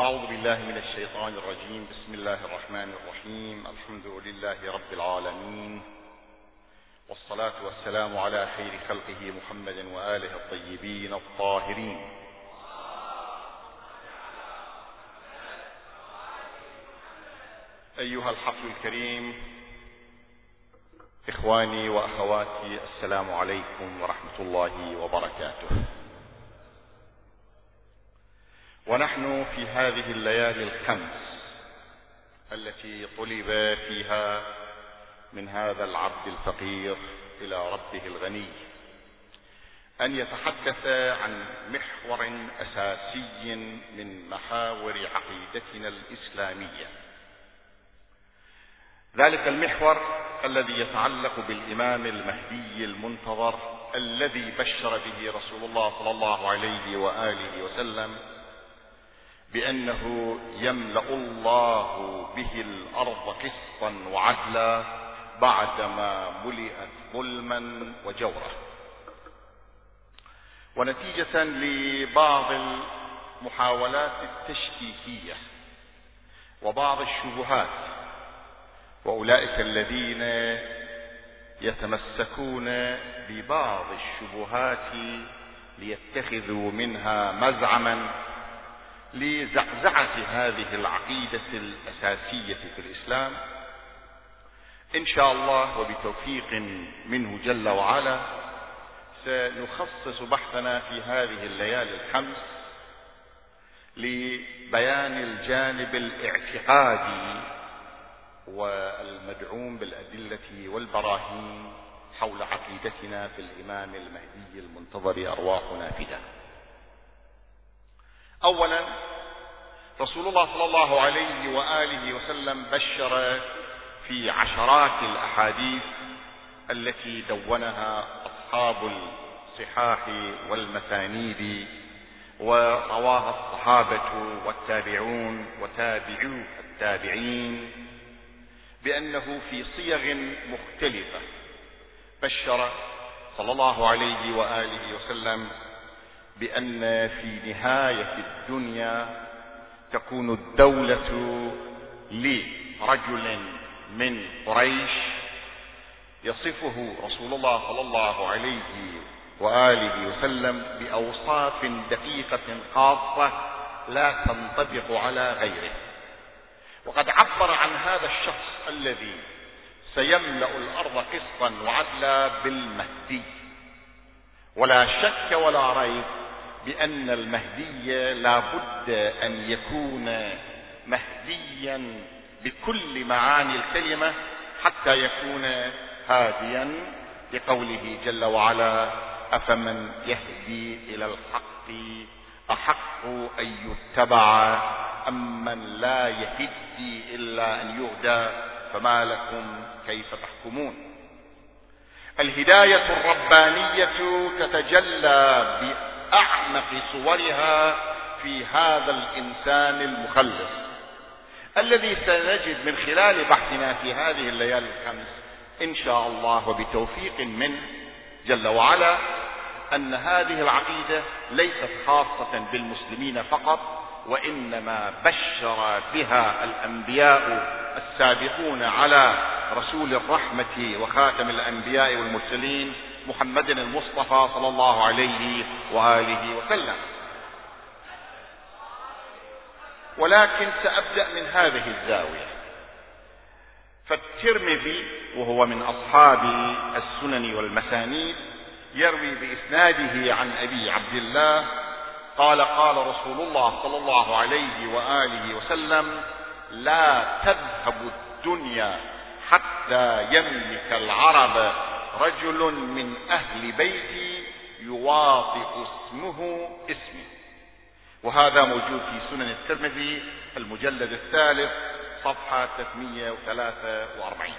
أعوذ بالله من الشيطان الرجيم. بسم الله الرحمن الرحيم. الحمد لله رب العالمين. والصلاة والسلام على خير خلقه محمد وآله الطيبين الطاهرين. أيها الحفل الكريم إخواني وأخواتي السلام عليكم ورحمة الله وبركاته. ونحن في هذه الليالي الخمس التي طلب فيها من هذا العبد الفقير إلى ربه الغني. أن يتحدث عن محور أساسي من محاور عقيدتنا الإسلامية. ذلك المحور الذي يتعلق بالإمام المهدي المنتظر الذي بشر به رسول الله صلى الله عليه وآله وسلم بأنه يملأ الله به الأرض قسطا وعدلا بعدما ملئت ظلما وجورا ونتيجة لبعض المحاولات التشكيكية وبعض الشبهات وأولئك الذين يتمسكون ببعض الشبهات ليتخذوا منها مزعما لزعزعة هذه العقيدة الأساسية في الإسلام. إن شاء الله وبتوفيق منه جل وعلا سنخصص بحثنا في هذه الليالي الخمس لبيان الجانب الاعتقادي والمدعوم بالأدلة والبراهين حول عقيدتنا في الإمام المهدي المنتظر أرواحنا فداه اولا رسول الله صلى الله عليه وآله وسلم بشر في عشرات الأحاديث التي دونها أصحاب الصحاح والمسانيد ورواها الصحابة والتابعون وتابعو التابعين بأنه في صيغ مختلفة بشر صلى الله عليه وآله وسلم بأن في نهاية الدنيا تكون الدولة لرجل من قريش يصفه رسول الله صلى الله عليه وآله وسلم بأوصاف دقيقة خاصة لا تنطبق على غيره. وقد عبر عن هذا الشخص الذي سيملأ الأرض قسطا وعدلا بالمهدي. ولا شك ولا ريب بأن المهدي لا بد أن يكون مهديا بكل معاني الكلمة حتى يكون هاديا لقوله جل وعلا أفمن يهدي إلى الحق أحق أن يتبع أم من لا يهدي إلا أن يهدى فما لكم كيف تحكمون؟ الهداية الربانية تتجلى اعمق صورها في هذا الإنسان المخلص الذي سنجد من خلال بحثنا في هذه الليالي الخمس إن شاء الله وبتوفيق منه جل وعلا أن هذه العقيدة ليست خاصة بالمسلمين فقط وإنما بشر بها الأنبياء السابقون على رسول الرحمة وخاتم الأنبياء والمرسلين محمد المصطفى صلى الله عليه وآله وسلم. ولكن سأبدأ من هذه الزاوية. فالترمذي وهو من أصحاب السنن والمسانيد يروي بإسناده عن أبي عبد الله قال قال رسول الله صلى الله عليه وآله وسلم لا تذهب الدنيا حتى يملك العرب رجل من أهل بيتي يواطئ اسمه اسمي. وهذا موجود في سنن الترمذي المجلد الثالث صفحة 343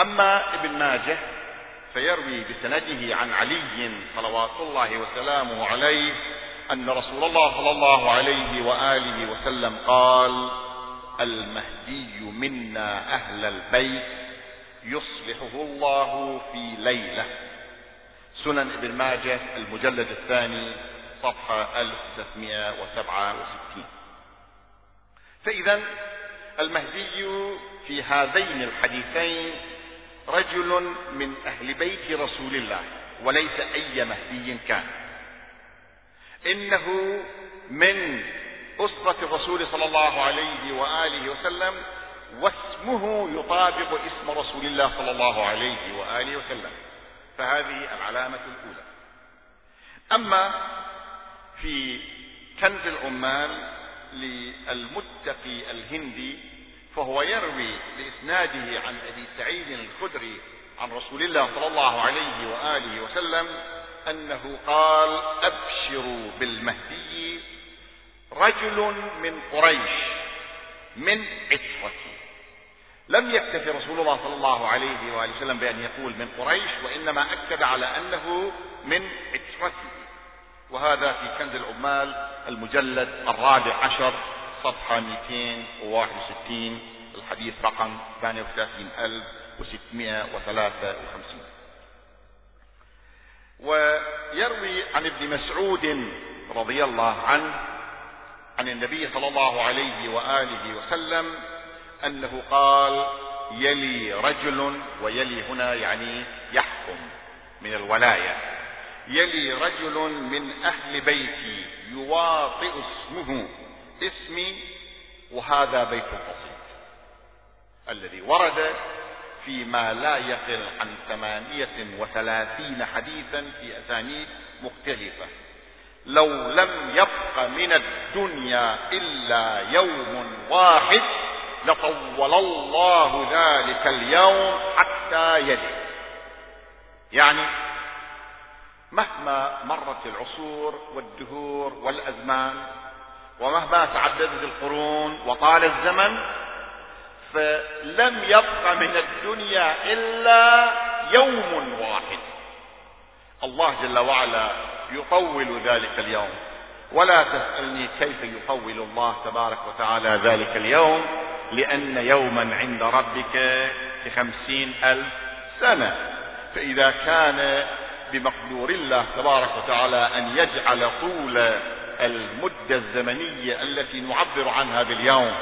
أما ابن ماجه فيروي بسنده عن علي صلوات الله وسلامه عليه أن رسول الله صلى الله عليه وآله وسلم قال المهدي منا أهل البيت يصلحه الله في ليلة. سنن ابن ماجه المجلد الثاني صفحة 1367 فإذا المهدي في هذين الحديثين رجل من أهل بيت رسول الله وليس أي مهدي كان. إنه من أسرة الرسول صلى الله عليه وآله وسلم واسمه يطابق اسم رسول الله صلى الله عليه وآله وسلم. فهذه العلامة الأولى. أما في كنز العمال للمتقي الهندي فهو يروي بإسناده عن أبي سعيد الخدري عن رسول الله صلى الله عليه وآله وسلم أنه قال أبشروا بالمهدي رجل من قريش من عترتي لم يكتف رسول الله صلى الله عليه وآله وسلم بأن يقول من قريش وإنما أكد على أنه من عترته. وهذا في كنز العمال المجلد الرابع عشر صفحة 261 الحديث رقم 38653 ويروي عن ابن مسعود رضي الله عنه عن النبي صلى الله عليه وآله وسلم أنه قال يلي رجل ويلي هنا يعني يحكم من الولاية. يلي رجل من أهل بيتي يواطئ اسمه. اسمي وهذا بيت القصيد الذي ورد فيما لا يقل عن ثمانية وثلاثين حديثا في أسانيد مختلفة. لو لم يبق من الدنيا إلا يوم واحد لطول الله ذلك اليوم حتى يلي. يعني مهما مرت العصور والدهور والأزمان ومهما تعددت القرون وطال الزمن فلم يبق من الدنيا إلا يوم واحد. الله جل وعلا يطول ذلك اليوم. ولا تسألني كيف يطول الله تبارك وتعالى ذلك اليوم. لأن يوما عند ربك كخمسين ألف سنة. فإذا كان بمقدور الله تبارك وتعالى أن يجعل طول المدة الزمنية التي نعبر عنها باليوم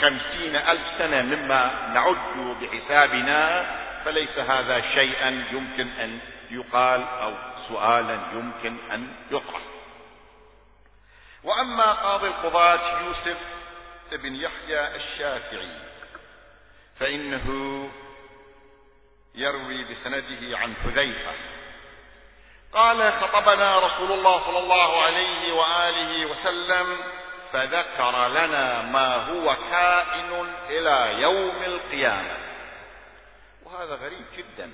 خمسين ألف سنة مما نعد بحسابنا فليس هذا شيئا يمكن أن يقال أو سؤالا يمكن أن يطرح وأما قاضي القضاة يوسف بن يحيى الشافعي فإنه يروي بسنده عن حذيفة. قال خطبنا رسول الله صلى الله عليه وآله وسلم فذكر لنا ما هو كائن إلى يوم القيامة. وهذا غريب جدا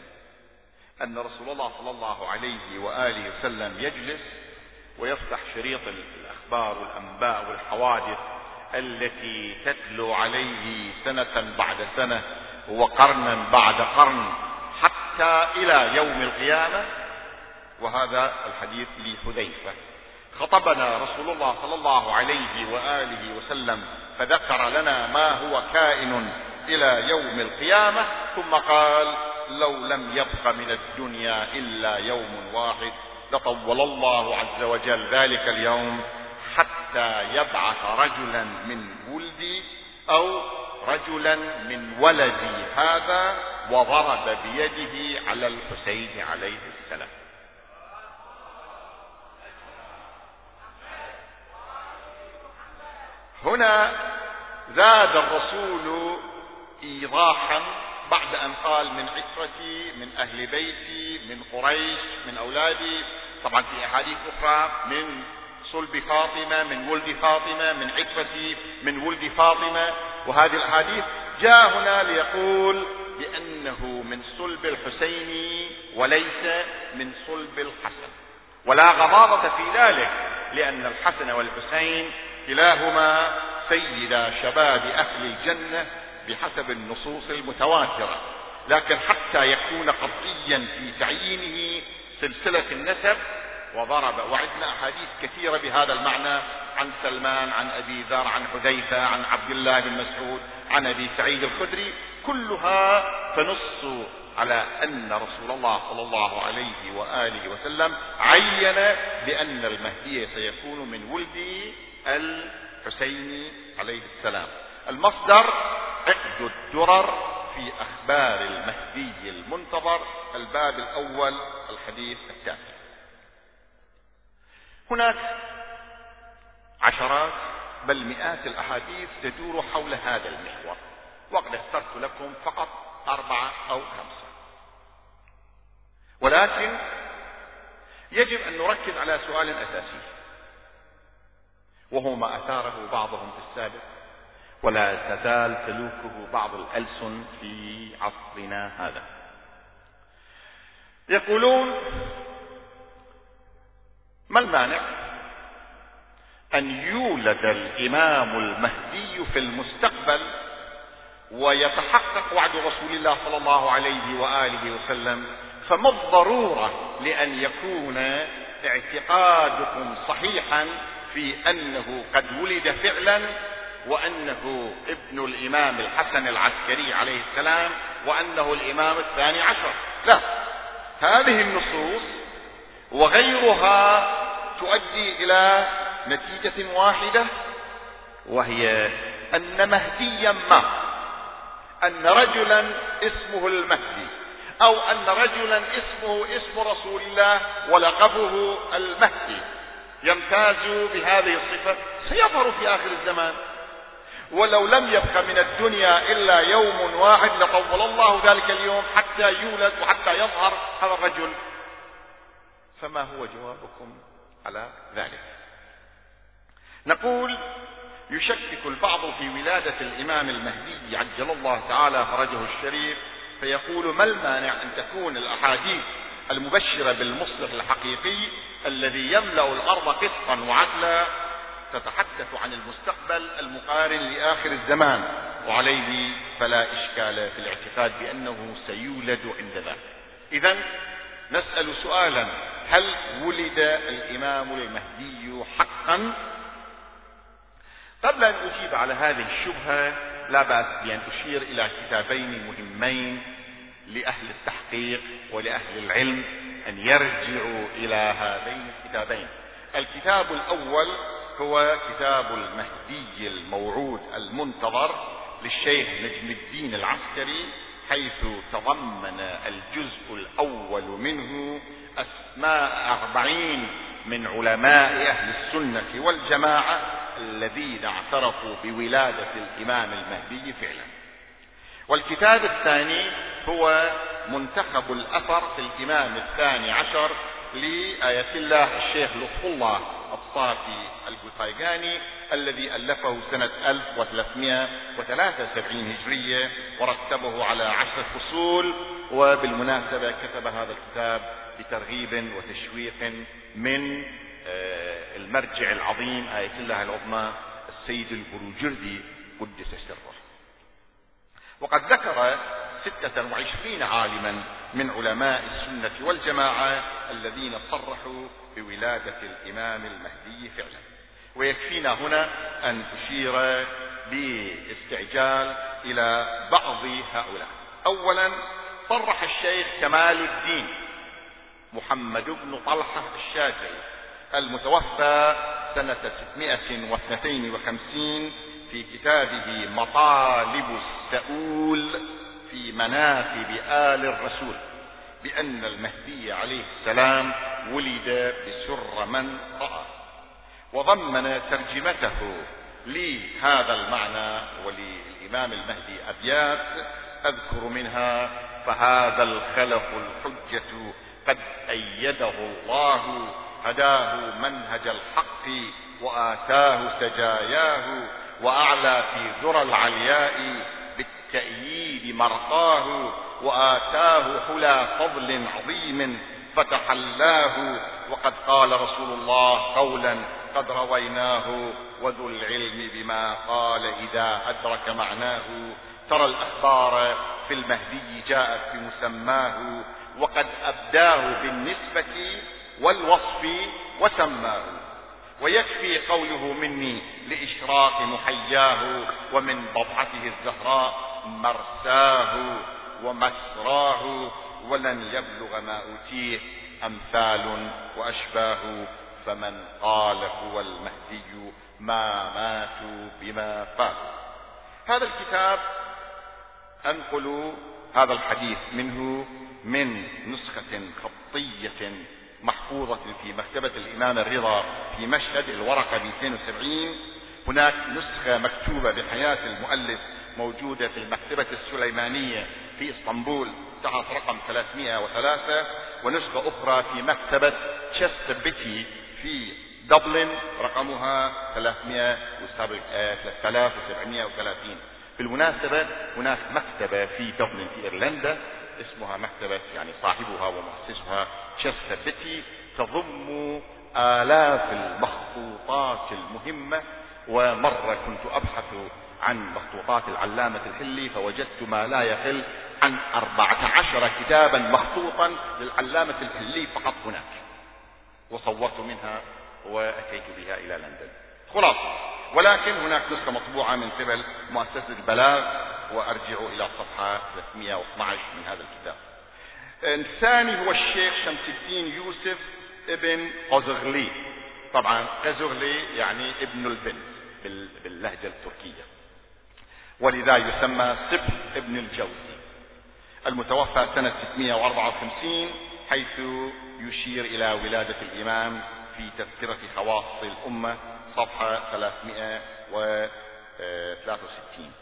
أن رسول الله صلى الله عليه وآله وسلم يجلس ويفتح شريط الأخبار والأنباء والحوادث التي تتلو عليه سنة بعد سنة وقرنا بعد قرن حتى إلى يوم القيامة وهذا الحديث لحذيفة. خطبنا رسول الله صلى الله عليه وآله وسلم فذكر لنا ما هو كائن إلى يوم القيامة ثم قال لو لم يبق من الدنيا إلا يوم واحد لطول الله عز وجل ذلك اليوم حتى يبعث رجلا من ولدي أو رجلا من ولدي هذا وضرب بيده على الحسين عليه السلام. هنا زاد الرسول ايضاحا بعد أن قال من عترتي من أهل بيتي من قريش من أولادي طبعا في أحاديث أخرى من صلب فاطمة من ولد فاطمة من عترتي من ولد فاطمة. وهذه الأحاديث جاء هنا ليقول بأنه من صلب الحسين وليس من صلب الحسن. ولا غضاضه في ذلك لأن الحسن والحسين كلاهما سيدا شباب أهل الجنة بحسب النصوص المتواترة. لكن حتى يكون قطعيا في تعيينه سلسلة النسب وضرب وعندنا أحاديث كثيرة بهذا المعنى عن سلمان عن أبي ذر عن حذيفة عن عبد الله بن مسعود عن أبي سعيد الخدري كلها تنص على أن رسول الله صلى الله عليه وآله وسلم عين بأن المهدي سيكون من ولد الحسين عليه السلام. المصدر عقد الدرر في أخبار المهدي المنتظر الباب الأول الحديث الثاني هناك عشرات بل مئات الأحاديث تدور حول هذا المحور وقد اخترت لكم فقط أربعة أو خمسة. ولكن يجب أن نركز على سؤال أساسي وهو ما أثاره بعضهم في السابق ولا تزال تلوكه بعض الألسن في عصرنا هذا. يقولون ما المانع؟ أن يولد الإمام المهدي في المستقبل ويتحقق وعد رسول الله صلى الله عليه وآله وسلم فما الضرورة لأن يكون اعتقادكم صحيحا في أنه قد ولد فعلا وأنه ابن الإمام الحسن العسكري عليه السلام وأنه الإمام الثاني عشر؟ لا. هذه النصوص وغيرها تؤدي إلى نتيجة واحدة وهي أن مهديا ما أن رجلا اسمه المهدي أو أن رجلا اسمه اسم رسول الله ولقبه المهدي. يمتاز بهذه الصفة سيظهر في آخر الزمان. ولو لم يبق من الدنيا إلا يوم واحد لطول الله ذلك اليوم حتى يولد وحتى يظهر هذا الرجل. فما هو جوابكم على ذلك؟ نقول يشكك البعض في ولادة الإمام المهدي عجل الله تعالى فرجه الشريف فيقول ما المانع أن تكون الأحاديث المبشرة بالمصلح الحقيقي الذي يملأ الأرض قسطا وعدلا تتحدث عن المستقبل المقارن لآخر الزمان وعليه فلا إشكال في الاعتقاد بأنه سيولد عند ذلك. إذا نسأل سؤالا هل ولد الإمام المهدي حقا؟ قبل أن أجيب على هذه الشبهة لا بأس بأن أشير إلى كتابين مهمين لأهل التحقيق ولأهل العلم أن يرجعوا إلى هذين الكتابين. الكتاب الأول هو كتاب المهدي الموعود المنتظر للشيخ نجم الدين العسكري حيث تضمن الجزء الأول منه أسماء أربعين من علماء أهل السنة والجماعة الذين اعترفوا بولادة الإمام المهدي فعلا. والكتاب الثاني هو منتخب الأثر في الإمام الثاني عشر لآية الله الشيخ لطف الله الصافي القطيقاني الذي ألفه سنة 1373 هجرية ورتبه على عشر فصول وبالمناسبة كتب هذا الكتاب بترغيب وتشويق من آه، المرجع العظيم آية الله العظمى السيد البروجردي قدس سره. وقد ذكر ستة وعشرين عالما من علماء السنة والجماعة الذين صرحوا بولادة الإمام المهدي فعلا. ويكفينا هنا أن أشير باستعجال إلى بعض هؤلاء. أولا صرح الشيخ كمال الدين. محمد بن طلحة الشاذلي المتوفى سنة 652 في كتابه مطالب السؤول في مناقب آل الرسول بأن المهدي عليه السلام ولد بسر من رأى. وضمن ترجمته لهذا المعنى وللإمام المهدي أبيات أذكر منها فهذا الخلف الحجة قد أيده الله هداه منهج الحق وآتاه سجاياه وأعلى في ذرى العلياء بالتأييد مرقاه وآتاه حلى فضل عظيم فتحلاه وقد قال رسول الله قولا قد رويناه وذو العلم بما قال إذا أدرك معناه. ترى الأخبار في المهدي جاءت بمسماه وقد أبداه بالنسبة والوصف وسماه. ويكفي قوله مني لإشراق محياه ومن بضعته الزهراء مرساه ومسراه ولن يبلغ ما أوتيه أمثال وأشباه فمن قال هو المهدي ما ماتوا بما فات هذا الكتاب أنقل هذا الحديث منه من نسخة خطية محفوظة في مكتبة الإمام الرضا في مشهد الورقة 270 هناك نسخة مكتوبة بحياة المؤلف موجودة في المكتبة السليمانية في إسطنبول تحت رقم 303 ونسخة أخرى في مكتبة تشستر بيتي في دبلن رقمها 3730 بالمناسبة هناك مكتبة في دبلن في إيرلندا اسمها مكتبة يعني صاحبها ومؤسسها تشستر بيتي تضم آلاف المخطوطات المهمة. ومرة كنت أبحث عن مخطوطات العلامة الحلي فوجدت ما لا يقل عن أربعة عشر كتابا مخطوطا للعلامة الحلي فقط هناك. وصورت منها وأتيت بها إلى لندن. خلاصة ولكن هناك نسخة مطبوعة من قبل مؤسسة البلاغ وأرجع إلى صفحة 312 من هذا الكتاب. الثاني هو الشيخ شمس الدين يوسف ابن قزغلي. طبعا قزغلي يعني ابن البنت باللهجة التركية. ولذا يسمى سبح ابن الجوزي. المتوفى سنة 654 حيث يشير إلى ولادة الإمام في تذكرة خواص الأمة صفحة 363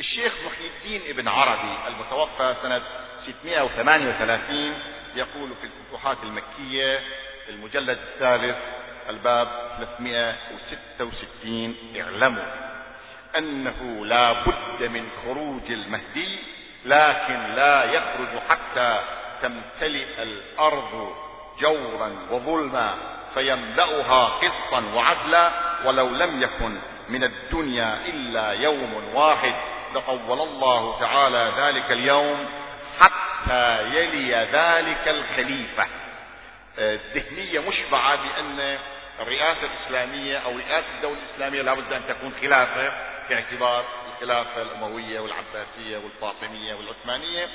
الشيخ محي الدين ابن عربي المتوفى سنة 638 يقول في الفتوحات المكية المجلد الثالث الباب 366 اعلموا أنه لا بد من خروج المهدي لكن لا يخرج حتى تمتلئ الأرض جورا وظلما فيملأها قسطا وعدلا ولو لم يكن من الدنيا إلا يوم واحد لطول الله تعالى ذلك اليوم حتى يلي ذلك الخليفة. الذهنية مشبعة بأن الرئاسة الإسلامية أو رئاسة الدولة الإسلامية لابد أن تكون خلافة باعتبار الخلافة الأموية والعباسية والفاطمية والعثمانية.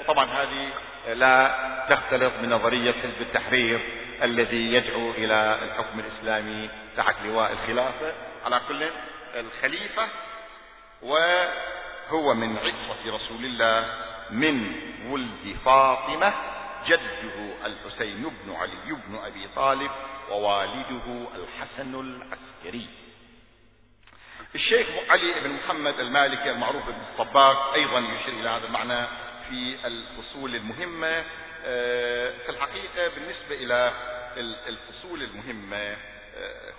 وطبعا هذه لا تختلط بنظرية حزب التحرير الذي يدعو إلى الحكم الإسلامي تحت لواء الخلافة. على كل الخليفة وهو من عصة رسول الله من ولد فاطمة جده الحسين بن علي بن أبي طالب ووالده الحسن العسكري. الشيخ علي بن محمد المالكي المعروف بن الصباغ أيضا يشير إلى هذا المعنى في الفصول المهمة. آه، في الحقيقة بالنسبة إلى الفصول المهمة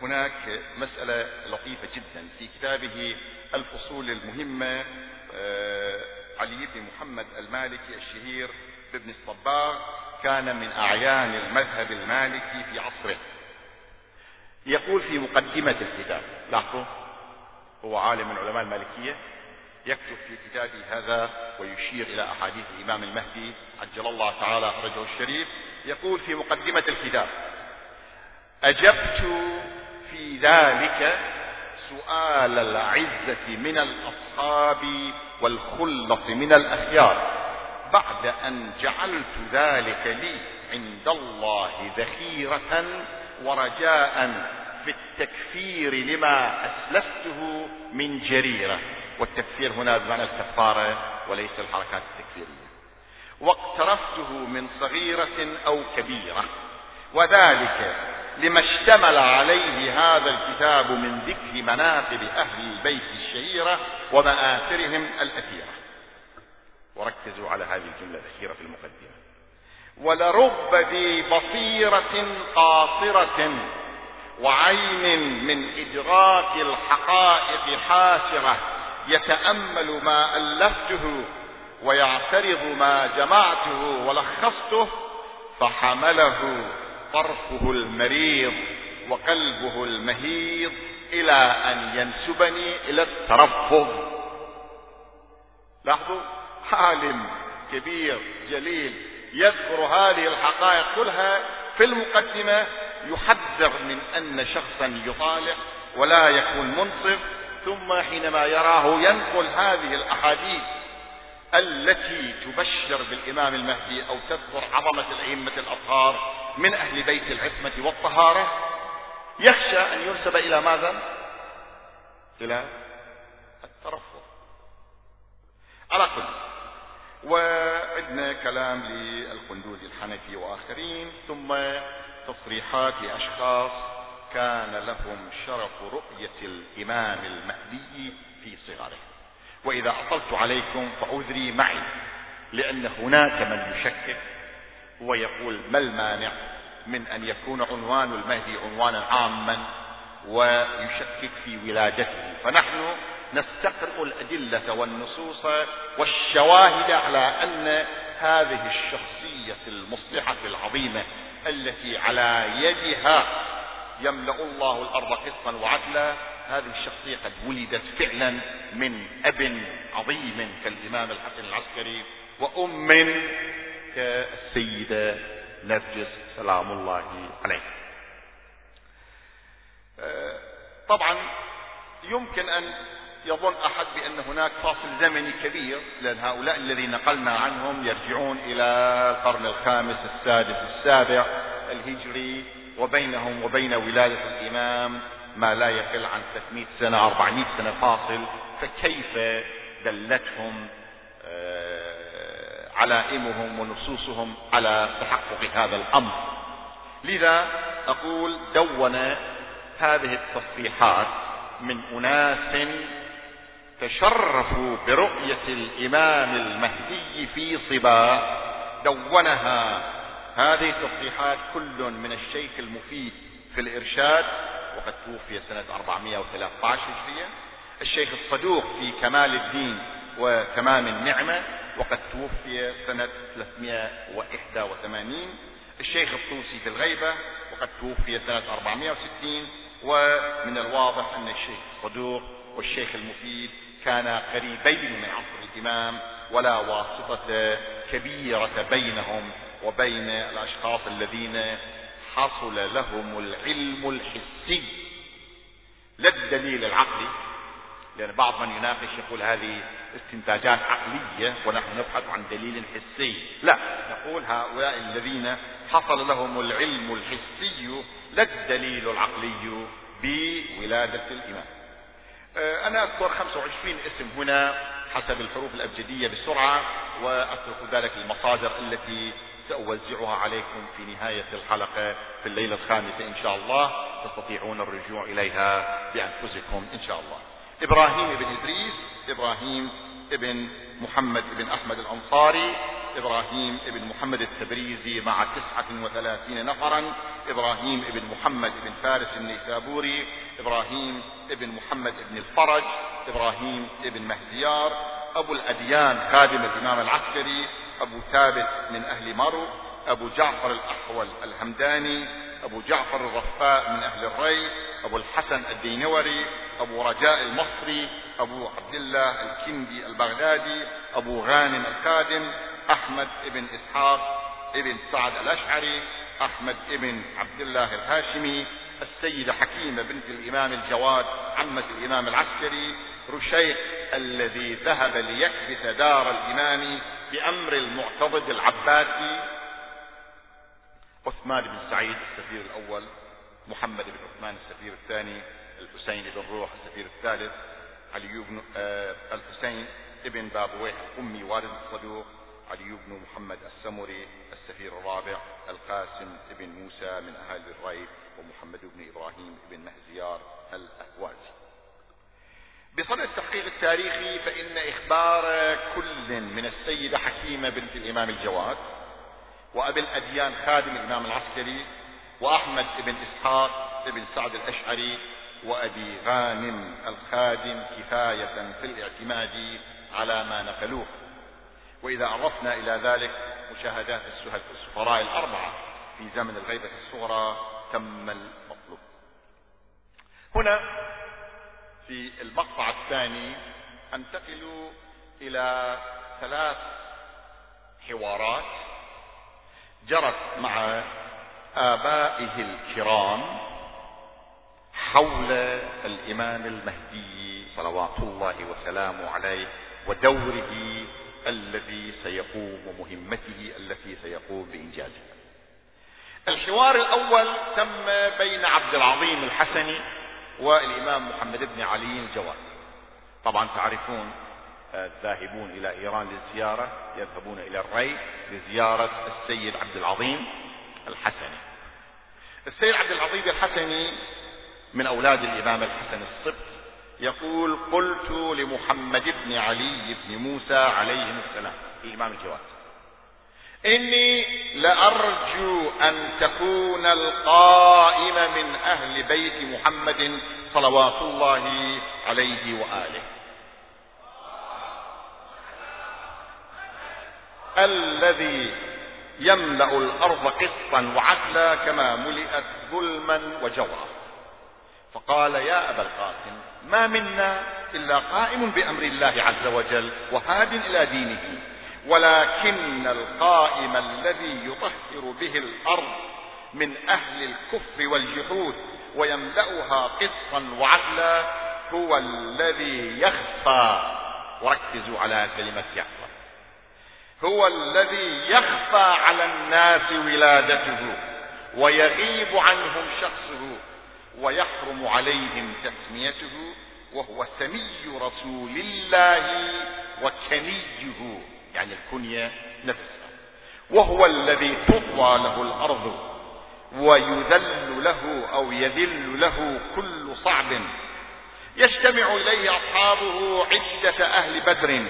هناك مسألة لطيفة جدا في كتابه الفصول المهمة آه، علي بن محمد المالكي الشهير بابن الصباغ كان من أعيان المذهب المالكي في عصره. يقول في مقدمة الكتاب لاحظوا هو عالم من علماء المالكية يكتب في كتابه هذا ويشير إلى أحاديث الإمام المهدي عجل الله تعالى فرجه الشريف يقول في مقدمة الكتاب أجبت في ذلك سؤال العزة من الأصحاب والخلة من الأخيار. بعد أن جعلت ذلك لي عند الله ذخيرة ورجاء في التكفير لما أسلفته من جريرة. والتكفير هنا بمعنى الكفارة وليس الحركات التكفيرية. واقترفته من صغيرة أو كبيرة. وذلك لما اشتمل عليه هذا الكتاب من ذكر مناقب أهل البيت الشهيرة ومآثرهم الأثيرة. وركزوا على هذه الجملة الأخيرة في المقدمة. ولرب ذي بصيرة قاصرة وعين من إدراك الحقائق حاسرة يتأمل ما ألفته ويعترض ما جمعته ولخصته فحمله طرفه المريض وقلبه المهيض إلى أن ينسبني إلى الترفض. لاحظوا عالم كبير جليل يذكر هذه الحقائق كلها في المقدمة يحذر من أن شخصا يطالع ولا يكون منصف ثم حينما يراه ينقل هذه الأحاديث التي تبشر بالإمام المهدي أو تذكر عظمة الأئمة الأطهار من أهل بيت العصمة والطهارة يخشى أن ينسب إلى ماذا؟ إلى ترفض على كل وعندنا كلام للقندوزي الحنفي وآخرين ثم تصريحات لأشخاص كان لهم شرف رؤية الإمام المهدي في صغره وإذا أطلت عليكم فعذري معي لأن هناك من يشكك ويقول ما المانع من أن يكون عنوان المهدي عنوانا عاما ويشكك في ولادته؟ فنحن نستقرئ الأدلة والنصوص والشواهد على أن هذه الشخصية المصلحة العظيمة التي على يدها يملأ الله الأرض قسطا وعدلا هذه الشخصية قد ولدت فعلا من أب عظيم كالإمام الحسن العسكري وأم كالسيدة نرجس سلام الله عليه آه، طبعا يمكن أن يظن أحد بأن هناك فاصل زمني كبير لأن هؤلاء الذين نقلنا عنهم يرجعون إلى القرن الخامس السادس السابع الهجري وبينهم وبين ولادة الإمام ما لا يقل عن 300 سنة 400 سنة فاصل فكيف دلتهم آه، علائمهم ونصوصهم على تحقق هذا الأمر؟ لذا أقول دون هذه التصريحات من أناس تشرفوا برؤية الإمام المهدي في صبا دونها. هذه التصريحات كل من الشيخ المفيد في الإرشاد وقد توفي سنة 413 هجرية. الشيخ الصدوق في كمال الدين وتمام النعمة وقد توفي سنة 381 الشيخ الطوسي في الغيبة وقد توفي سنة 460 ومن الواضح أن الشيخ الصدوق والشيخ المفيد كانا قريبين من عصر الإمام ولا واسطة كبيرة بينهم وبين الأشخاص الذين حصل لهم العلم الحسي. لا الدليل العقلي لأن بعض من يناقش يقول هذه استنتاجات عقلية ونحن نبحث عن دليل حسي. لا نقول هؤلاء الذين حصل لهم العلم الحسي لا الدليل العقلي بولادة الإمام. آه، أنا أذكر 25 اسم هنا حسب الحروف الأبجدية بسرعة وأترك ذلك المصادر التي سأوزعها عليكم في نهاية الحلقة في الليلة الخامسة إن شاء الله. تستطيعون الرجوع إليها بأنفسكم إن شاء الله. إبراهيم بن إدريس إبراهيم ابن محمد بن أحمد الأنصاري إبراهيم ابن محمد التبريزي مع تسعة وثلاثين نفرا إبراهيم ابن محمد بن فارس النيسابوري إبراهيم ابن محمد بن الفرج إبراهيم ابن مهديار أبو الأديان خادم الإمام العسكري أبو ثابت من أهل مرو أبو جعفر الأحول الهمداني أبو جعفر الرفاء من أهل الري أبو الحسن الدينوري أبو رجاء المصري أبو عبد الله الكندي البغدادي أبو غانم الخادم أحمد بن إسحاق ابن سعد الأشعري أحمد بن عبد الله الهاشمي السيدة حكيمة بنت الإمام الجواد عمة الإمام العسكري رشيق الذي ذهب ليكبس دار الإمام بأمر المعتضد العباسي عثمان بن سعيد السفير الأول محمد بن عثمان السفير الثاني الحسين بن روح السفير الثالث علي بن آه الحسين ابن بابويه أمي والد الصدوق علي بن محمد السمري السفير الرابع القاسم ابن موسى من أهل الريب ومحمد بن إبراهيم بن مهزيار الأهوازي. بصدد التحقيق التاريخي فإن إخبار كل من السيدة حكيمة بنت الإمام الجواد وأبي الأديان خادم الإمام العسكري وأحمد بن إسحاق بن سعد الأشعري وأبي غانم الخادم كفاية في الاعتماد على ما نقلوه. وإذا عرفنا إلى ذلك مشاهدات السفراء الأربعة في زمن الغيبة الصغرى تم المطلوب. هنا في المقطع الثاني أنتقل إلى ثلاث حوارات جرت مع آبائه الكرام حول الإمام المهدي صلوات الله وسلامه عليه ودوره الذي سيقوم ومهمته التي سيقوم بإنجازها الحوار الأول تم بين عبد العظيم الحسني والإمام محمد بن علي الجواد. طبعا تعرفون الذاهبون إلى إيران للزيارة يذهبون إلى الري لزيارة السيد عبد العظيم الحسني السيد عبد العظيم الحسني من أولاد الإمام الحسن الصبت يقول قلت لمحمد بن علي بن موسى عليهم السلام الإمام الجواد. إني لأرجو أن تكون القائم من أهل بيت محمد صلوات الله عليه وآله. الذي يملأ الأرض قسطا وعدلا كما ملئت ظلما وجورا. فقال يا أبا القاسم ما منا إلا قائم بأمر الله عز وجل وهاد إلى دينه ولكن القائم الذي يطهر به الأرض من أهل الكفر والجحود ويملأها قسطا وعدلا هو الذي يخفى. وركزوا على كلمة يخفى. هو الذي يخفى على الناس ولادته ويغيب عنهم شخصه ويحرم عليهم تسميته وهو سمي رسول الله وكنيه يعني الكنية نفسها. وهو الذي تطوى له الأرض ويذل له أو يذل له كل صعب. يجتمع إليه أصحابه عدة أهل بدر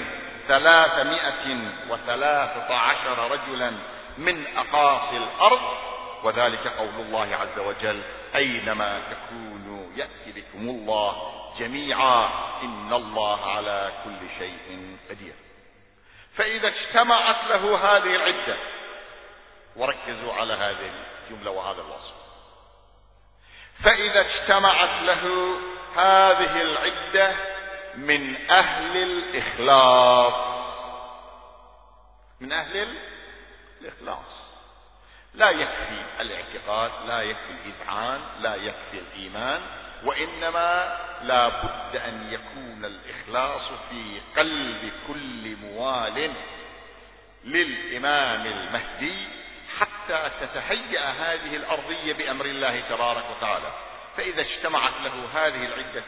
ثلاثمائة وثلاثة عشر رجلا من أقاصي الأرض وذلك قول الله عز وجل أينما تكونوا يأتي بكم الله جميعا إن الله على كل شيء قدير. فإذا اجتمعت له هذه العدة وركزوا على هذه الجملة وهذا الوصف. فإذا اجتمعت له هذه العدة من أهل الإخلاص. من أهل الإخلاص. لا يكفي الاعتقاد لا يكفي الإذعان لا يكفي الإيمان وإنما لا بد أن يكون الإخلاص في قلب كل موال للإمام المهدي حتى تتهيأ هذه الأرضية بأمر الله تبارك وتعالى. فإذا اجتمعت له هذه العدة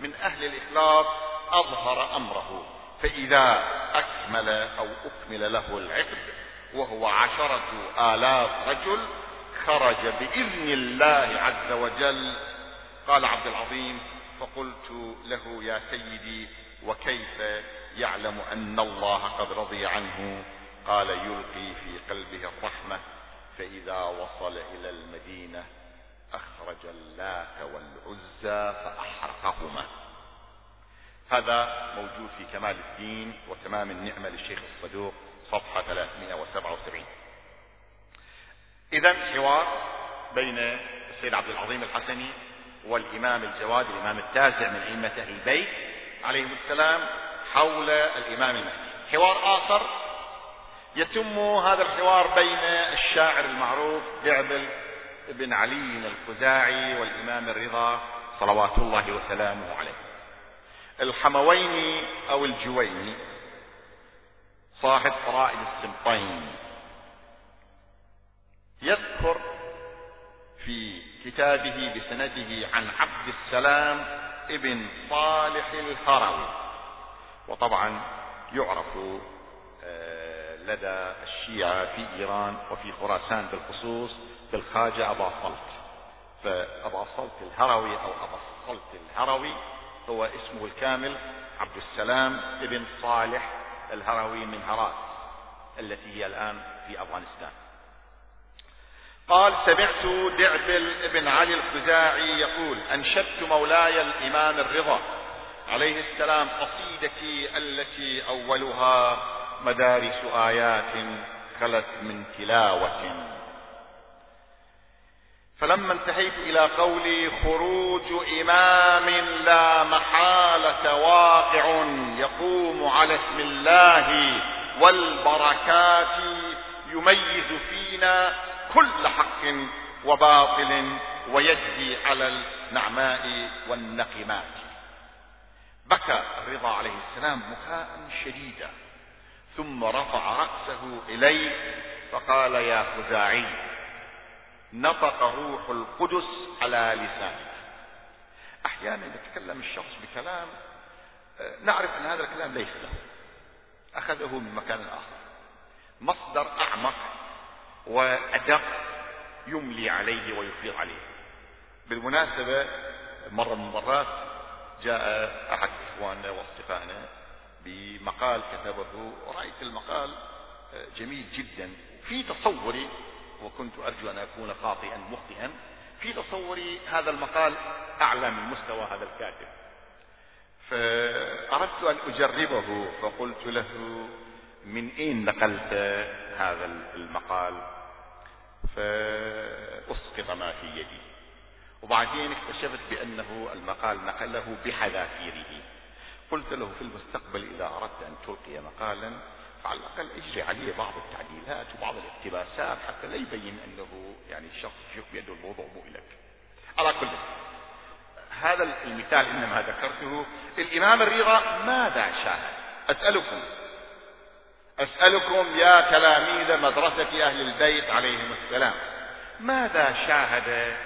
من أهل الإخلاص أظهر أمره فإذا أكمل أو أكمل له العقد وهو عشرة آلاف رجل خرج بإذن الله عز وجل. قال عبد العظيم فقلت له يا سيدي وكيف يعلم أن الله قد رضي عنه؟ قال يلقي في قلبه الرحمة فإذا وصل إلى المدينة أخرج اللات والعزى فأحرقهما. هذا موجود في كمال الدين وتمام النعمة للشيخ الصدوق صفحة 377 إذا حوار بين السيد عبد العظيم الحسني والإمام الجواد الإمام التاسع من أئمة البيت عليهم السلام حول الإمام المهدي. حوار آخر يتم هذا الحوار بين الشاعر المعروف بعبل بن علي الخزاعي والإمام الرضا صلوات الله وسلامه عليه. الحمويني أو الجويني صاحب فرائد السبطين يذكر في كتابه بسنده عن عبد السلام ابن صالح الهروي وطبعا يعرف آه، لدى الشيعة في إيران وفي خراسان بالخصوص بالخاجة أبا صلت. فأبا صلت الهروي أو أبا صلت الهروي هو اسمه الكامل عبد السلام ابن صالح الهروي من هرات التي هي الآن في أفغانستان. قال سمعت دعبل بن علي الخزاعي يقول أنشدت مولاي الإمام الرضا. عليه السلام قصيدتي التي أولها مدارس آيات خلت من تلاوة. فلما انتهيت إلى قولي خروج إمام لا محالة واقع يقوم على اسم الله والبركات يميز فينا كل حق وباطل ويجزي على النعماء والنقمات. بكى الرضا عليه السلام بكاء شديدا ثم رفع رأسه إليه فقال يا خزاعي نطق روح القدس على لسانك أحيانا يتكلم الشخص بكلام نعرف أن هذا الكلام ليس له. أخذه من مكان آخر. مصدر أعمق وأدق يملي عليه ويفيض عليه. بالمناسبة مرة من المرات جاء أحد إخواننا وأصدقائنا بمقال كتبه. ورأيت المقال جميل جدا. في تصوري وكنت أرجو أن أكون خاطئا مخطئا. في تصوري هذا المقال أعلى من مستوى هذا الكاتب. فأردت أن أجربه فقلت له من أين نقلت هذا المقال؟ فأسقط ما في يدي. وبعدين اكتشفت بأنه المقال نقله بحذافيره. قلت له في المستقبل إذا أردت أن تلقي مقالا فعلى الأقل اجري عليه بعض التعديلات وبعض الاقتباسات حتى لا يبين أنه يعني الشخص يشوف بيده الموضوع مو لك على كل هذا المثال إنما ذكرته الإمام الرضا ماذا شاهد؟ أسألكم. أسألكم يا تلاميذ مدرسة أهل البيت عليهم السلام. ماذا شاهد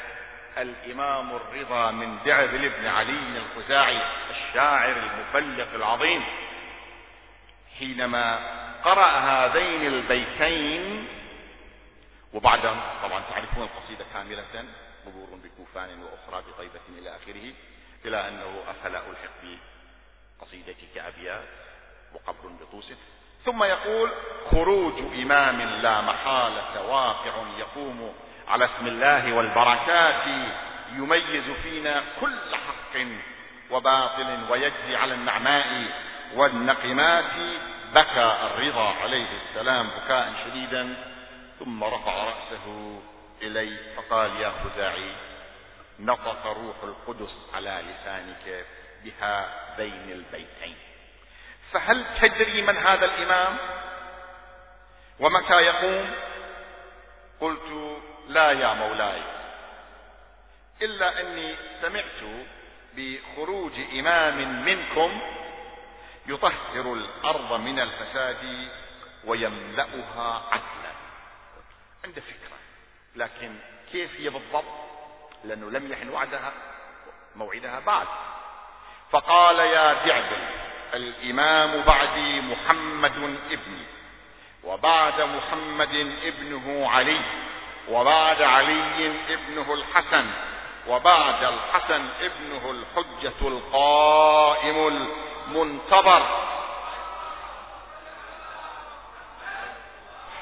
الإمام الرضا من دعبل بن علي الخزاعي الشاعر المبلغ العظيم؟ حينما قرأ هذين البيتين وبعد طبعا تعرفون القصيدة كاملة مرور بكوفان وأخرى بطيبة إلى آخره إلى أنه أفلا ألحق بقصيدتك أبيات وقبر بطوسه ثم يقول خروج إمام لا محالة واقع يقوم على اسم الله والبركات يميز فينا كل حق وباطل ويجزي على النعماء والنقمات. بكى الرضا عليه السلام بكاء شديدا ثم رفع رأسه إلي فقال يا خزاعي نطق روح القدس على لسانك بهذين البيتين. فهل تدري من هذا الإمام؟ ومتى يقوم؟ قلت لا يا مولاي إلا أني سمعت بخروج إمام منكم يطهر الأرض من الفساد ويملأها عدلا. عنده فكرة. لكن كيف هي بالضبط؟ لأنه لم يحن وعدها موعدها بعد. فقال يا دعبل الإمام بعدي محمد ابني وبعد محمد ابنه علي وبعد علي ابنه الحسن وبعد الحسن ابنه الحجة القائم المنتظر.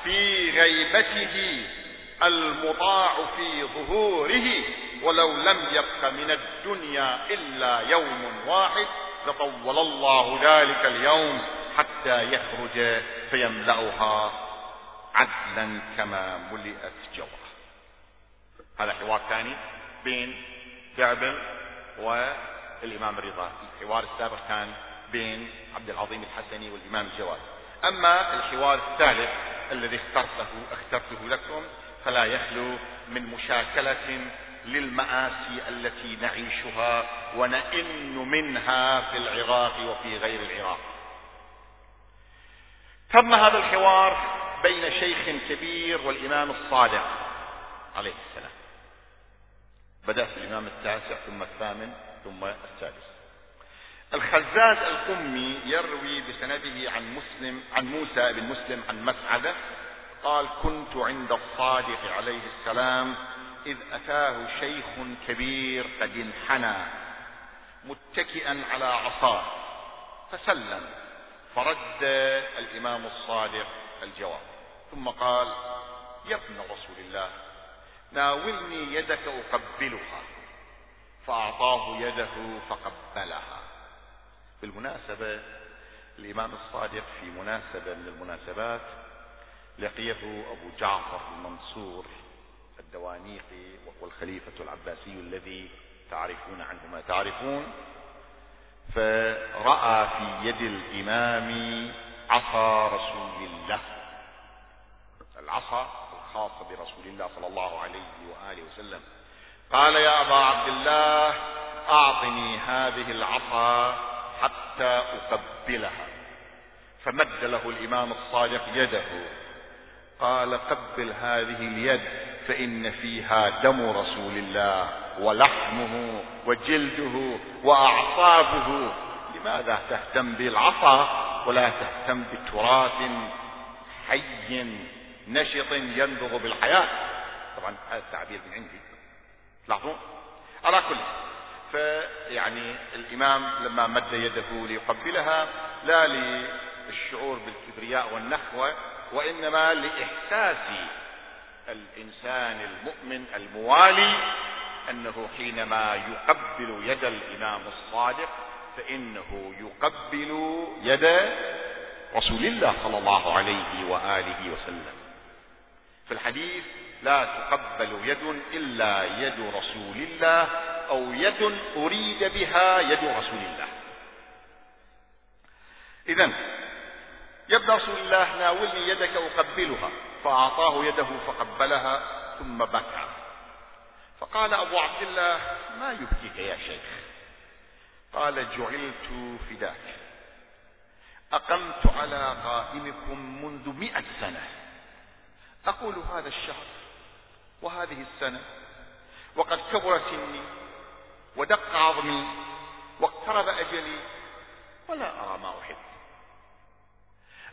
في غيبته المطاع في ظهوره ولو لم يبق من الدنيا إلا يوم واحد لطول الله ذلك اليوم حتى يخرج فيملأها عدلا كما ملئت جوره هذا حوار ثاني. بين جابر والإمام الرضا. الحوار السابق كان بين عبد العظيم الحسني والإمام الجواد. أما الحوار الثالث الذي اخترته اخترته لكم فلا يخلو من مشاكلة للمآسي التي نعيشها ونئن منها في العراق وفي غير العراق. تم هذا الحوار بين شيخ كبير والإمام الصادق عليه السلام. بدأ في الإمام التاسع ثم الثامن ثم السادس. الخزاز القمي يروي بسنده عن مسلم عن موسى بن مسلم عن مسعدة قال كنت عند الصادق عليه السلام إذ أتاه شيخ كبير قد انحنى متكئا على عصاه فسلم فرد الإمام الصادق الجواب ثم قال يا ابن رسول الله ناولني يدك أقبلها. فأعطاه يده فقبلها. بالمناسبة الإمام الصادق في مناسبة من المناسبات لقيه أبو جعفر المنصور الدوانيقي وهو الخليفة العباسي الذي تعرفون عنه ما تعرفون. فرأى في يد الإمام عصا رسول الله. العصا الخاصة برسول الله صلى الله عليه وآله وسلم. قال يا أبا عبد الله أعطني هذه العصا حتى أقبلها. فمد له الإمام الصادق يده. قال قبل هذه اليد فإن فيها دم رسول الله ولحمه وجلده وأعصابه. لماذا تهتم بالعصا ولا تهتم بتراث حي نشط ينبض بالحياة. طبعا هذا التعبير من عندي. لاحظون على كل فيعني الإمام لما مد يده ليقبلها لا للشعور بالكبرياء والنخوة وإنما لإحساس الإنسان المؤمن الموالي أنه حينما يقبل يد الإمام الصادق فإنه يقبل يد رسول الله صلى الله عليه وآله وسلم. في الحديث لا تقبل يد إلا يد رسول الله أو يد أريد بها يد رسول الله. إذا ابن رسول الله ناولني يدك أقبلها فأعطاه يده فقبلها ثم بكى. فقال أبو عبد الله ما يبكيك يا شيخ؟ قال جعلت فداك أقمت على قائمكم منذ مئة سنة. أقول هذا الشهر وهذه السنة وقد كبر سني ودق عظمي واقترب أجلي ولا أرى ما أحب.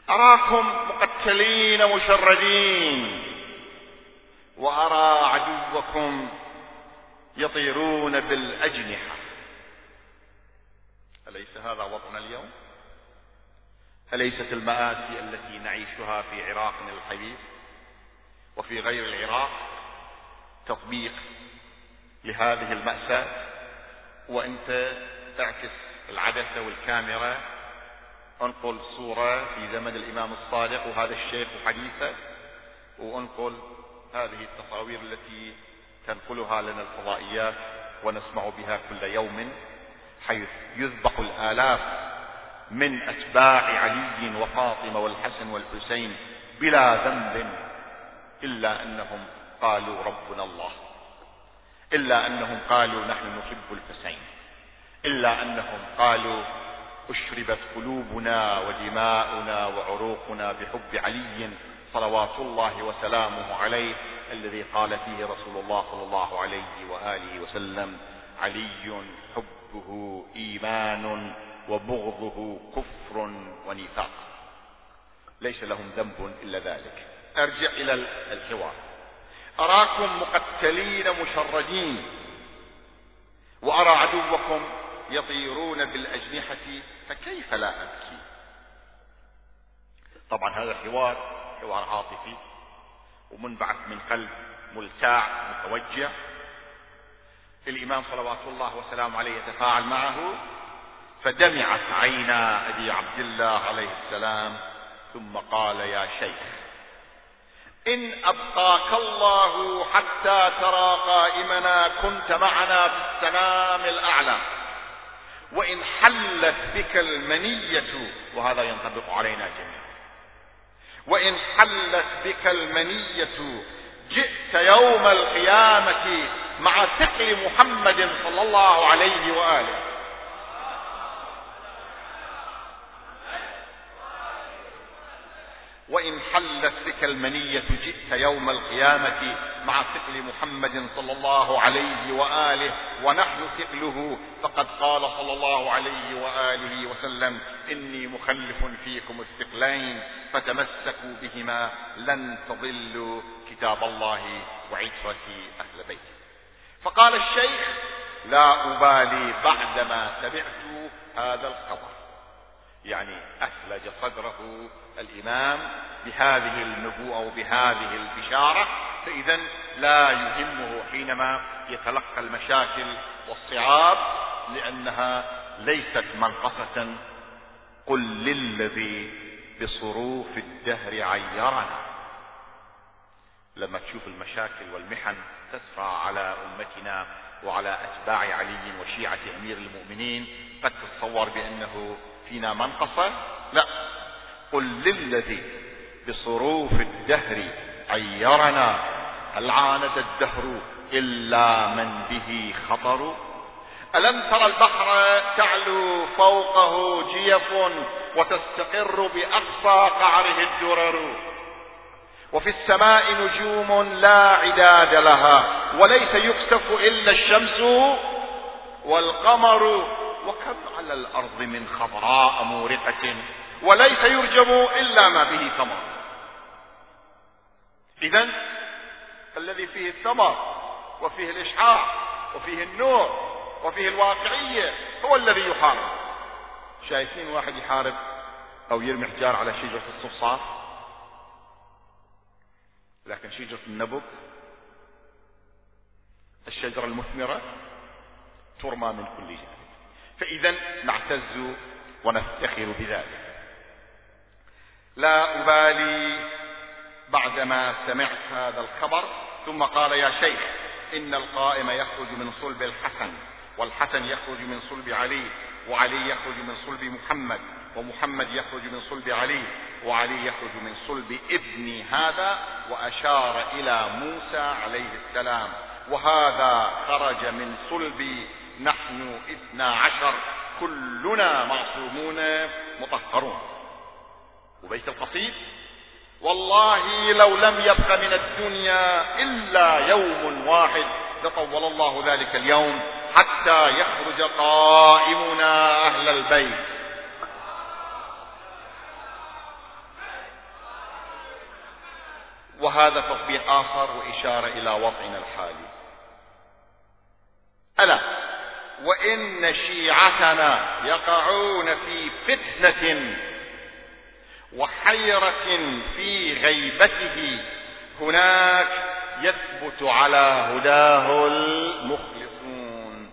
أراكم مقتلين مشردين وأرى عدوكم يطيرون بالأجنحة. أليس هذا وضعنا اليوم؟ أليست المآسي التي نعيشها في عراقنا الحبيب وفي غير العراق تطبيق لهذه المأساة وأنت تعكس العدسة والكاميرا أنقل صورة في زمن الإمام الصادق وهذا الشيخ وحديثه وأنقل هذه التصاوير التي تنقلها لنا الفضائيات ونسمع بها كل يوم حيث يذبح الآلاف من أتباع علي وفاطمة والحسن والحسين بلا ذنب. إلا أنهم قالوا ربنا الله. إلا أنهم قالوا نحن نحب الحسين. إلا أنهم قالوا أشربت قلوبنا ودماؤنا وعروقنا بحب علي صلوات الله وسلامه عليه الذي قال فيه رسول الله صلى الله عليه وآله وسلم علي حبه إيمان وبغضه كفر ونفاق. ليس لهم ذنب إلا ذلك. أرجع إلى الحوار. أراكم مقتلين مشردين. وأرى عدوكم يطيرون بالأجنحة فكيف لا أبكي؟ طبعا هذا حوار حوار عاطفي ومنبعث من قلب ملتاع متوجع. الإمام صلوات الله وسلامه عليه يتفاعل معه فدمعت عينا أبي عبد الله عليه السلام ثم قال يا شيخ إن أبقاك الله حتى ترى قائمنا كنت معنا في السلام الأعلى. وإن حلت بك المنية وهذا ينطبق علينا جميعا. وإن حلت بك المنية جئت يوم القيامة مع ثقل محمد صلى الله عليه وآله. وإن حلت بك المنية جئت يوم القيامة مع ثقل محمد صلى الله عليه وآله ونحن ثقله. فقد قال صلى الله عليه وآله وسلم إني مخلف فيكم الثقلين فتمسكوا بهما لن تضلوا كتاب الله وعترتي أهل بيتي. فقال الشيخ لا أبالي بعدما سمعت هذا الخبر. يعني أثلج صدره الإمام بهذه النبوءة وبهذه البشارة فإذا لا يهمه حينما يتلقى المشاكل والصعاب لأنها ليست منقصة. قل للذي بصروف الدهر عيرنا. لما تشوف المشاكل والمحن تسرى على أمتنا وعلى أتباع علي وشيعة أمير المؤمنين قد تتصور بأنه فينا منقصة لا. قل للذي بصروف الدهر عيرنا هل عاند الدهر إلا من به خطر؟ ألم ترى البحر تعلو فوقه جيف وتستقر بأقصى قعره الدرر وفي السماء نجوم لا عداد لها وليس يكسف إلا الشمس والقمر وكم على الأرض من خضراء مورقة وليس يرجم إلا ما به ثمر. إذا الذي فيه الثمر وفيه الإشعاع وفيه النور وفيه الواقعية هو الذي يحارب. شايفين واحد يحارب أو يرمي حجار على شجرة الصفصاف؟ لكن شجرة النبق الشجرة المثمرة ترمى من كل جانب. فإذا نعتز ونفتخر بذلك. لا أبالي بعدما سمعت هذا الخبر ثم قال يا شيخ إن القائم يخرج من صلب الحسن والحسن يخرج من صلب علي وعلي يخرج من صلب محمد ومحمد يخرج من صلب علي وعلي يخرج من صلب ابن هذا وأشار إلى موسى عليه السلام وهذا خرج من صلب نحن اثنا عشر كلنا معصومون مطهرون. وبيت القصيد. والله لو لم يبق من الدنيا إلا يوم واحد لطول الله ذلك اليوم حتى يخرج قائمنا أهل البيت. وهذا تطبيق آخر وإشارة إلى وضعنا الحالي. ألا وإن شيعتنا يقعون في فتنة وحيرة في غيبته هناك يثبت على هداه المخلصون.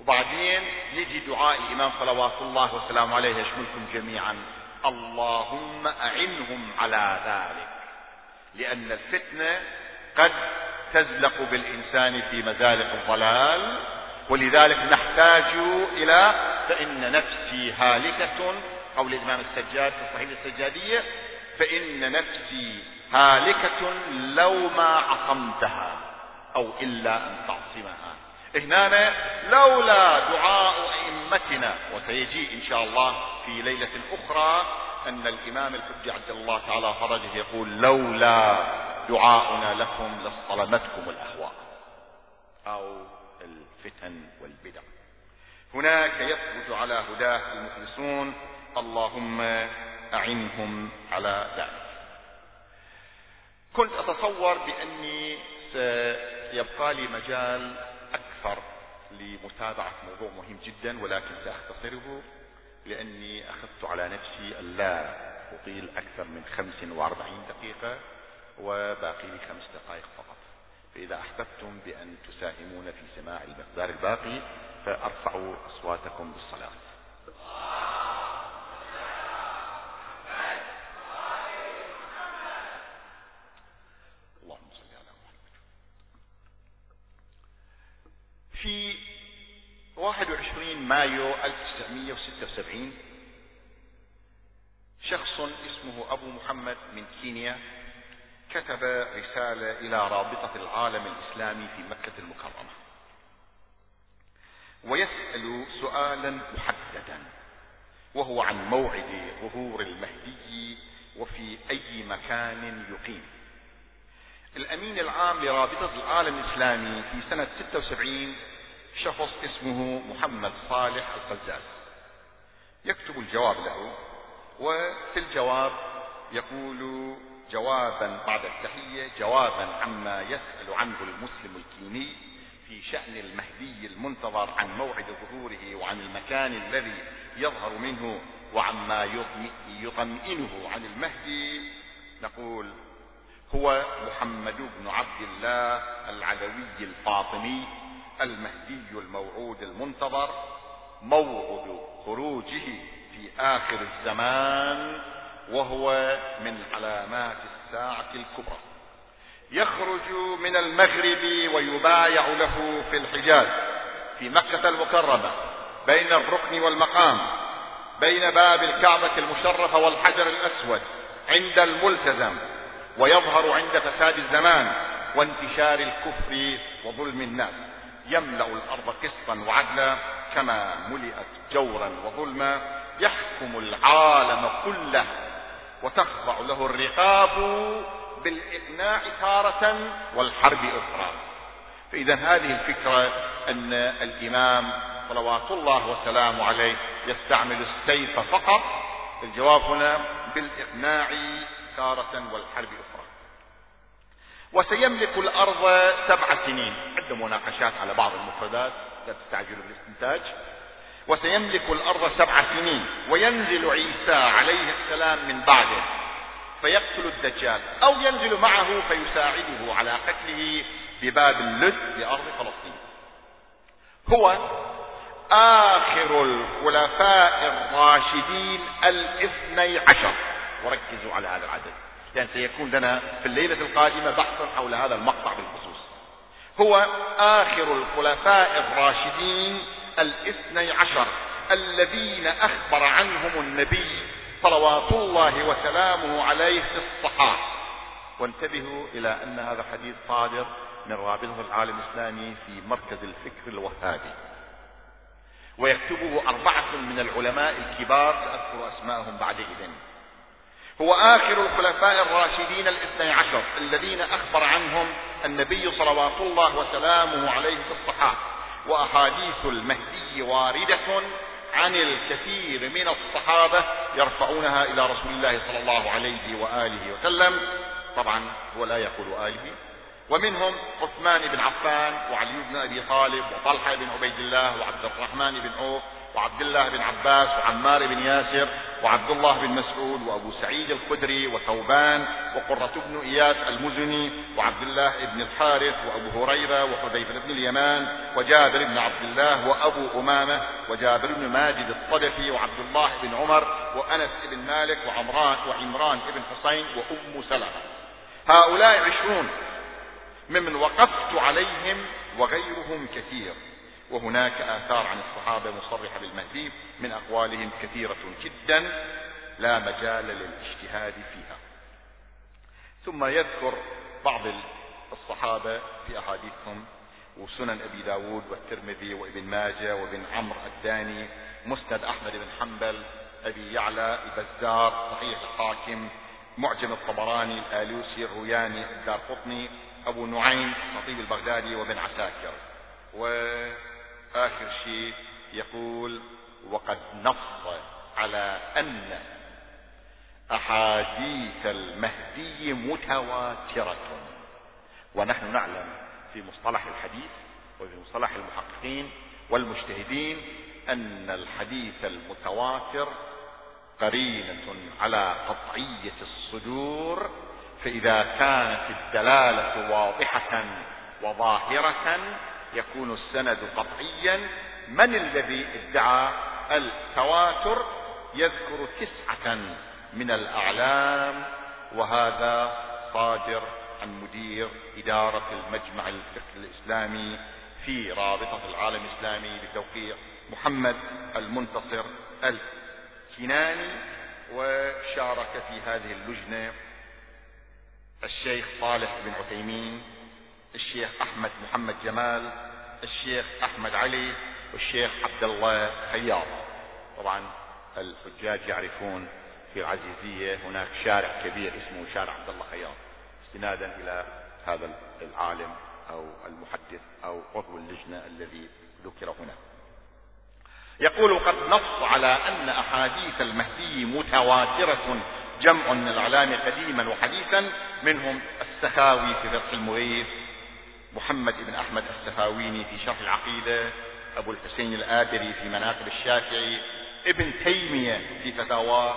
وبعدين يجي دعاء الإمام صلوات الله وسلامه عليه يشملكم جميعا. اللهم أعنهم على ذلك لأن الفتنة قد تزلق بالإنسان في مزالق الضلال ولذلك نحتاج إلى فإن نفسي هالكة قول الإمام السجاد في صحيح السجادية فإن نفسي هالكة لو ما عصمتها أو إلا أن تعصمها. هنا لولا دعاء أئمتنا وسيجيء إن شاء الله في ليلة أخرى أن الإمام الحج عبد الله تعالى فرجه يقول لولا دعاؤنا لكم لاصطلمتكم الأهواء. أو الفتن والبدع. هناك يثبت على هداه المخلصون اللهم أعنهم على ذلك. كنت أتصور بأني سيبقى لي مجال أكثر لمتابعة موضوع مهم جدا ولكن سأختصره لأني أخذت على نفسي ألا أطيل أكثر من 45 دقيقة وباقي لي خمس دقائق فقط. فإذا أحببتم بأن تساهمون في سماع المقدار الباقي فأرفعوا أصواتكم بالصلاة. في 21 مايو 1976 شخص اسمه أبو محمد من كينيا كتب رسالة إلى رابطة العالم الإسلامي في مكة المكرمة. ويسأل سؤالا محددا وهو عن موعد ظهور المهدي وفي أي مكان يقيم. الأمين العام لرابطة العالم الإسلامي في سنة 76 شخص اسمه محمد صالح القزاز. يكتب الجواب له وفي الجواب يقول جوابا بعد التحية جوابا عما يسأل عنه المسلم الكيني في شأن المهدي المنتظر عن موعد ظهوره وعن المكان الذي يظهر منه وعما يطمئنه عن المهدي. نقول هو محمد بن عبد الله العلوي الفاطمي المهدي الموعود المنتظر موعد خروجه في آخر الزمان وهو من علامات الساعة الكبرى. يخرج من المغرب ويبايع له في الحجاز في مكة المكرمة بين الركن والمقام بين باب الكعبة المشرفة والحجر الأسود عند الملتزم ويظهر عند فساد الزمان وانتشار الكفر وظلم الناس. يملأ الأرض قسطا وعدلا كما ملئت جورا وظلما يحكم العالم كله وتخضع له الرقاب بالإقناع تارة والحرب أخرى. فإذا هذه الفكرة أن الإمام صلوات الله وسلامه عليه يستعمل السيف فقط الجواب هنا بالإقناع تارة والحرب أخرى. وسيملك الأرض سبع سنين. عند مناقشات على بعض المفردات لا تستعجلوا بالاستنتاج. وسيملك الأرض سبع سنين وينزل عيسى عليه السلام من بعده فيقتل الدجال أو ينزل معه فيساعده على قتله بباب اللد لأرض فلسطين. هو آخر الخلفاء الراشدين الاثني عشر. وركزوا على هذا العدد لأن سيكون لنا في الليلة القادمة بحث حول هذا المقطع بالخصوص. هو آخر الخلفاء الراشدين الاثني عشر الذين أخبر عنهم النبي صلوات الله وسلامه عليه في الصحاح وانتبهوا إلى أن هذا حديث صادر من رابطة العالم الإسلامي في مركز الفكر الوهابي. ويكتبه أربعة من العلماء الكبار سأذكر أسماءهم بعد إذن. هو آخر الخلفاء الراشدين الاثني عشر الذين أخبر عنهم النبي صلوات الله وسلامه عليه في الصحاح وأحاديث المهدي واردة عن الكثير من الصحابة يرفعونها إلى رسول الله صلى الله عليه وآله وسلم. طبعا هو لا يقول آله. ومنهم عثمان بن عفان وعلي بن أبي طالب وطلحة بن عبيد الله وعبد الرحمن بن عوف وعبد الله بن عباس وعمار بن ياسر وعبد الله بن مسعود وأبو سعيد الخدري وثوبان وقرة بن إياس المزني وعبد الله بن الحارث وأبو هريرة وحذيفة بن اليمان وجابر بن عبد الله وأبو أمامة وجابر بن ماجد الصدفي وعبد الله بن عمر وأنس بن مالك وعمران وعمران بن حسين وأم سلمة. هؤلاء عشرون ممن وقفت عليهم وغيرهم كثير. وهناك آثار عن الصحابة مصرحة بالمهدي من أقوالهم كثيرة جدا لا مجال للاجتهاد فيها. ثم يذكر بعض الصحابة في أحاديثهم وسنن أبي داود والترمذي وابن ماجة وابن عمرو الداني مسند أحمد بن حنبل أبي يعلى البزار صحيح الحاكم معجم الطبراني الآلوسي الروياني الدار قطني أبو نعيم خطيب البغدادي وابن عساكر. وآخر شيء يقول وقد نص على أن أحاديث المهدي متواترة. ونحن نعلم في مصطلح الحديث وفي مصطلح المحققين والمجتهدين أن الحديث المتواتر قرينة على قطعية الصدور فإذا كانت الدلالة واضحة وظاهرة يكون السند قطعيا. من الذي ادعى التواتر؟ يذكر تسعة من الأعلام وهذا صادر عن مدير إدارة المجمع الفقه الإسلامي في رابطة العالم الإسلامي بتوقيع محمد المنتصر الكناني. وشارك في هذه اللجنة الشيخ صالح بن عثيمين الشيخ أحمد محمد جمال الشيخ أحمد علي والشيخ عبد الله خياط. طبعا الحجاج يعرفون في العزيزية هناك شارع كبير اسمه شارع عبد الله خياط. استنادا إلى هذا العالم أو المحدث أو عضو اللجنة الذي ذكر هنا. يقول قد نص على أن أحاديث المهدي متواترة جمع من الأعلام قديما وحديثا منهم السخاوي في فتح المغيث محمد بن أحمد السخاويني في شرح العقيدة أبو الحسين الآدري في مناقب الشافعي ابن تيمية في فتاواه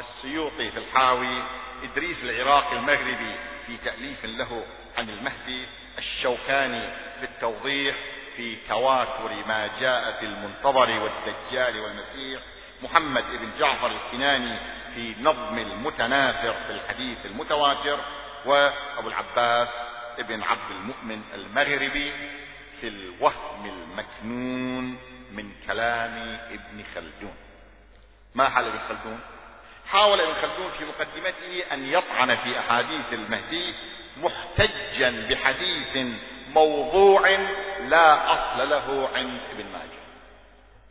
السيوطي في الحاوي إدريس العراقي المغربي في تأليف له عن المهدي الشوكاني في التوضيح في تواتر ما جاء في المنتظر والدجال والمسيح محمد بن جعفر الكناني في نظم المتناثر في الحديث المتواتر وأبو العباس ابن عبد المؤمن المغربي في الوهم المكنون من كلام ابن خلدون. ما حال ابن خلدون؟ حاول ابن خلدون في مقدمته أن يطعن في أحاديث المهدي محتجا بحديث موضوع لا أصل له عند ابن ماجه.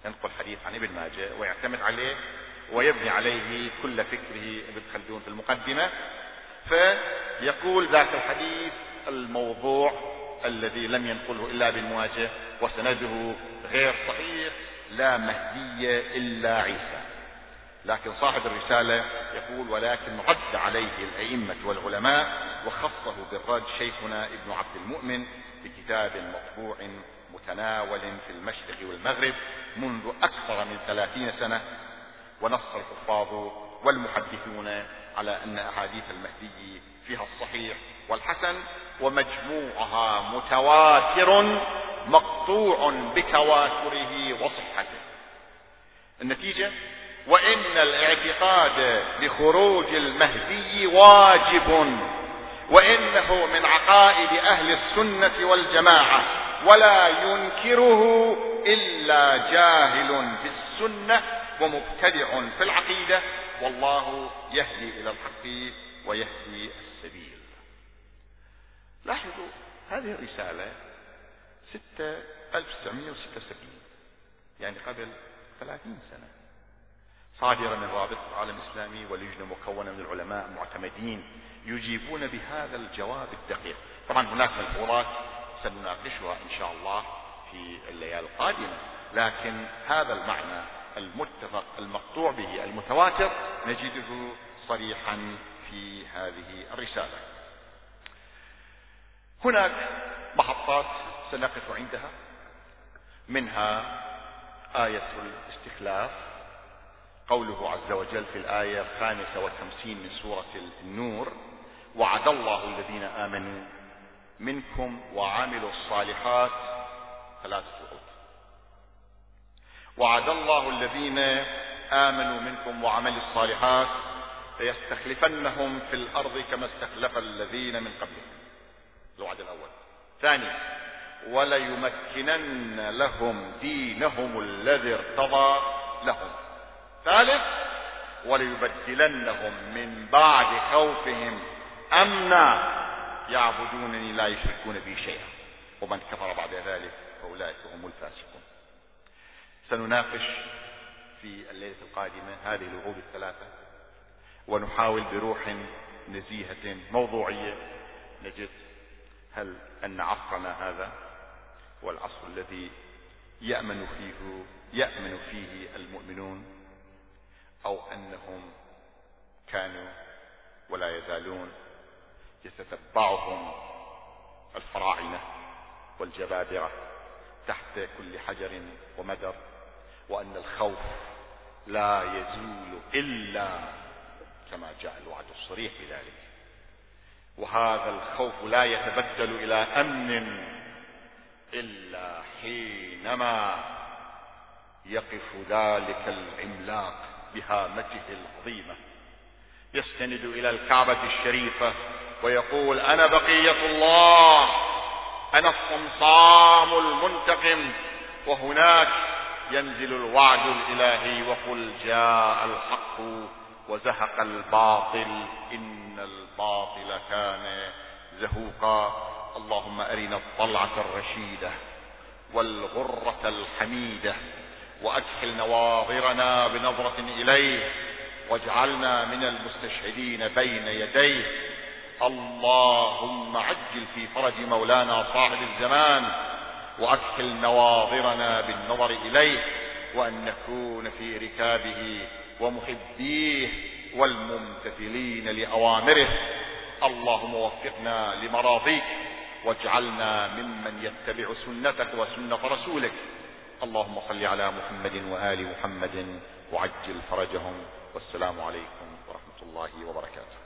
ينقل حديث عن ابن ماجه ويعتمد عليه ويبني عليه كل فكره ابن خلدون في المقدمة. فيقول ذاك الحديث الموضوع الذي لم ينقله إلا بالمواجه وسنده غير صحيح لا مهدي إلا عيسى. لكن صاحب الرسالة يقول ولكن رد عليه الأئمة والعلماء وخصه بالرد شيخنا ابن عبد المؤمن بكتاب مطبوع متناول في المشرق والمغرب منذ أكثر من ثلاثين سنة ونص الحفاظ والمحدثون على أن أحاديث المهدي فيها الصحيح والحسن ومجموعها متواتر مقطوع بتواتره وصحته. النتيجة وإن الاعتقاد بخروج المهدي واجب وإنه من عقائد أهل السنة والجماعة ولا ينكره إلا جاهل في السنة ومبتدع في العقيدة. والله يهدي إلى الحق ويهدي السبيل لاحظوا. هذه الرسالة ستة ألف تسعمائة وستة وسبعين يعني قبل ثلاثين سنة. صادرة من رابطة العالم الإسلامي ولجنة مكونة من العلماء معتمدين يجيبون بهذا الجواب الدقيق. طبعا هناك ملحوظات سنناقشها إن شاء الله في الليالي القادمة لكن هذا المعنى المتفق المقطوع به المتواتر نجده صريحا في هذه الرسالة. هناك محطات سنقف عندها. منها آية الاستخلاف. قوله عز وجل في الآية الخامسة والخمسين من سورة النور وعد الله الذين آمنوا منكم وعملوا الصالحات ثلاث شروط. وعد الله الذين آمنوا منكم وعملوا الصالحات ليستخلفنهم في الأرض كما استخلف الذين من قبلهم. الوعد الأول. ثانيا وليمكنن لهم دينهم الذي ارتضى لهم. ثالث وليبدلنهم من بعد خوفهم. أمنا يعبدونني لا يشركون بي شيئا. ومن كفر بعد ذلك فأولئك هم الفاسقون. سنناقش في الليلة القادمة هذه الوعود الثلاثة. ونحاول بروح نزيهة موضوعية نجد هل أن عصرنا هذا هو العصر الذي يأمن فيه يأمن فيه المؤمنون أو أنهم كانوا ولا يزالون يتتبعهم الفراعنة والجبابرة تحت كل حجر ومدر وأن الخوف لا يزول إلا كما جاء الوعد الصريح بذلك. وهذا الخوف لا يتبدل إلى أمن إلا حينما يقف ذلك العملاق بهامته العظيمة. يستند إلى الكعبة الشريفة ويقول أنا بقية الله أنا الصمصام المنتقم وهناك ينزل الوعد الإلهي وقل جاء الحق وزهق الباطل إن الباطل كان زهوقا. اللهم أرنا الطلعة الرشيدة والغرة الحميدة وأدخل نواظرنا بنظرة إليه واجعلنا من المستشهدين بين يديه. اللهم عجل في فرج مولانا صاحب الزمان وأدخل نواظرنا بالنظر إليه وأن نكون في ركابه ومحبيه. والممتثلين لأوامره. اللهم وفقنا لمراضيك واجعلنا ممن يتبع سنتك وسنة رسولك. اللهم صل على محمد وآل محمد وعجل فرجهم. والسلام عليكم ورحمة الله وبركاته.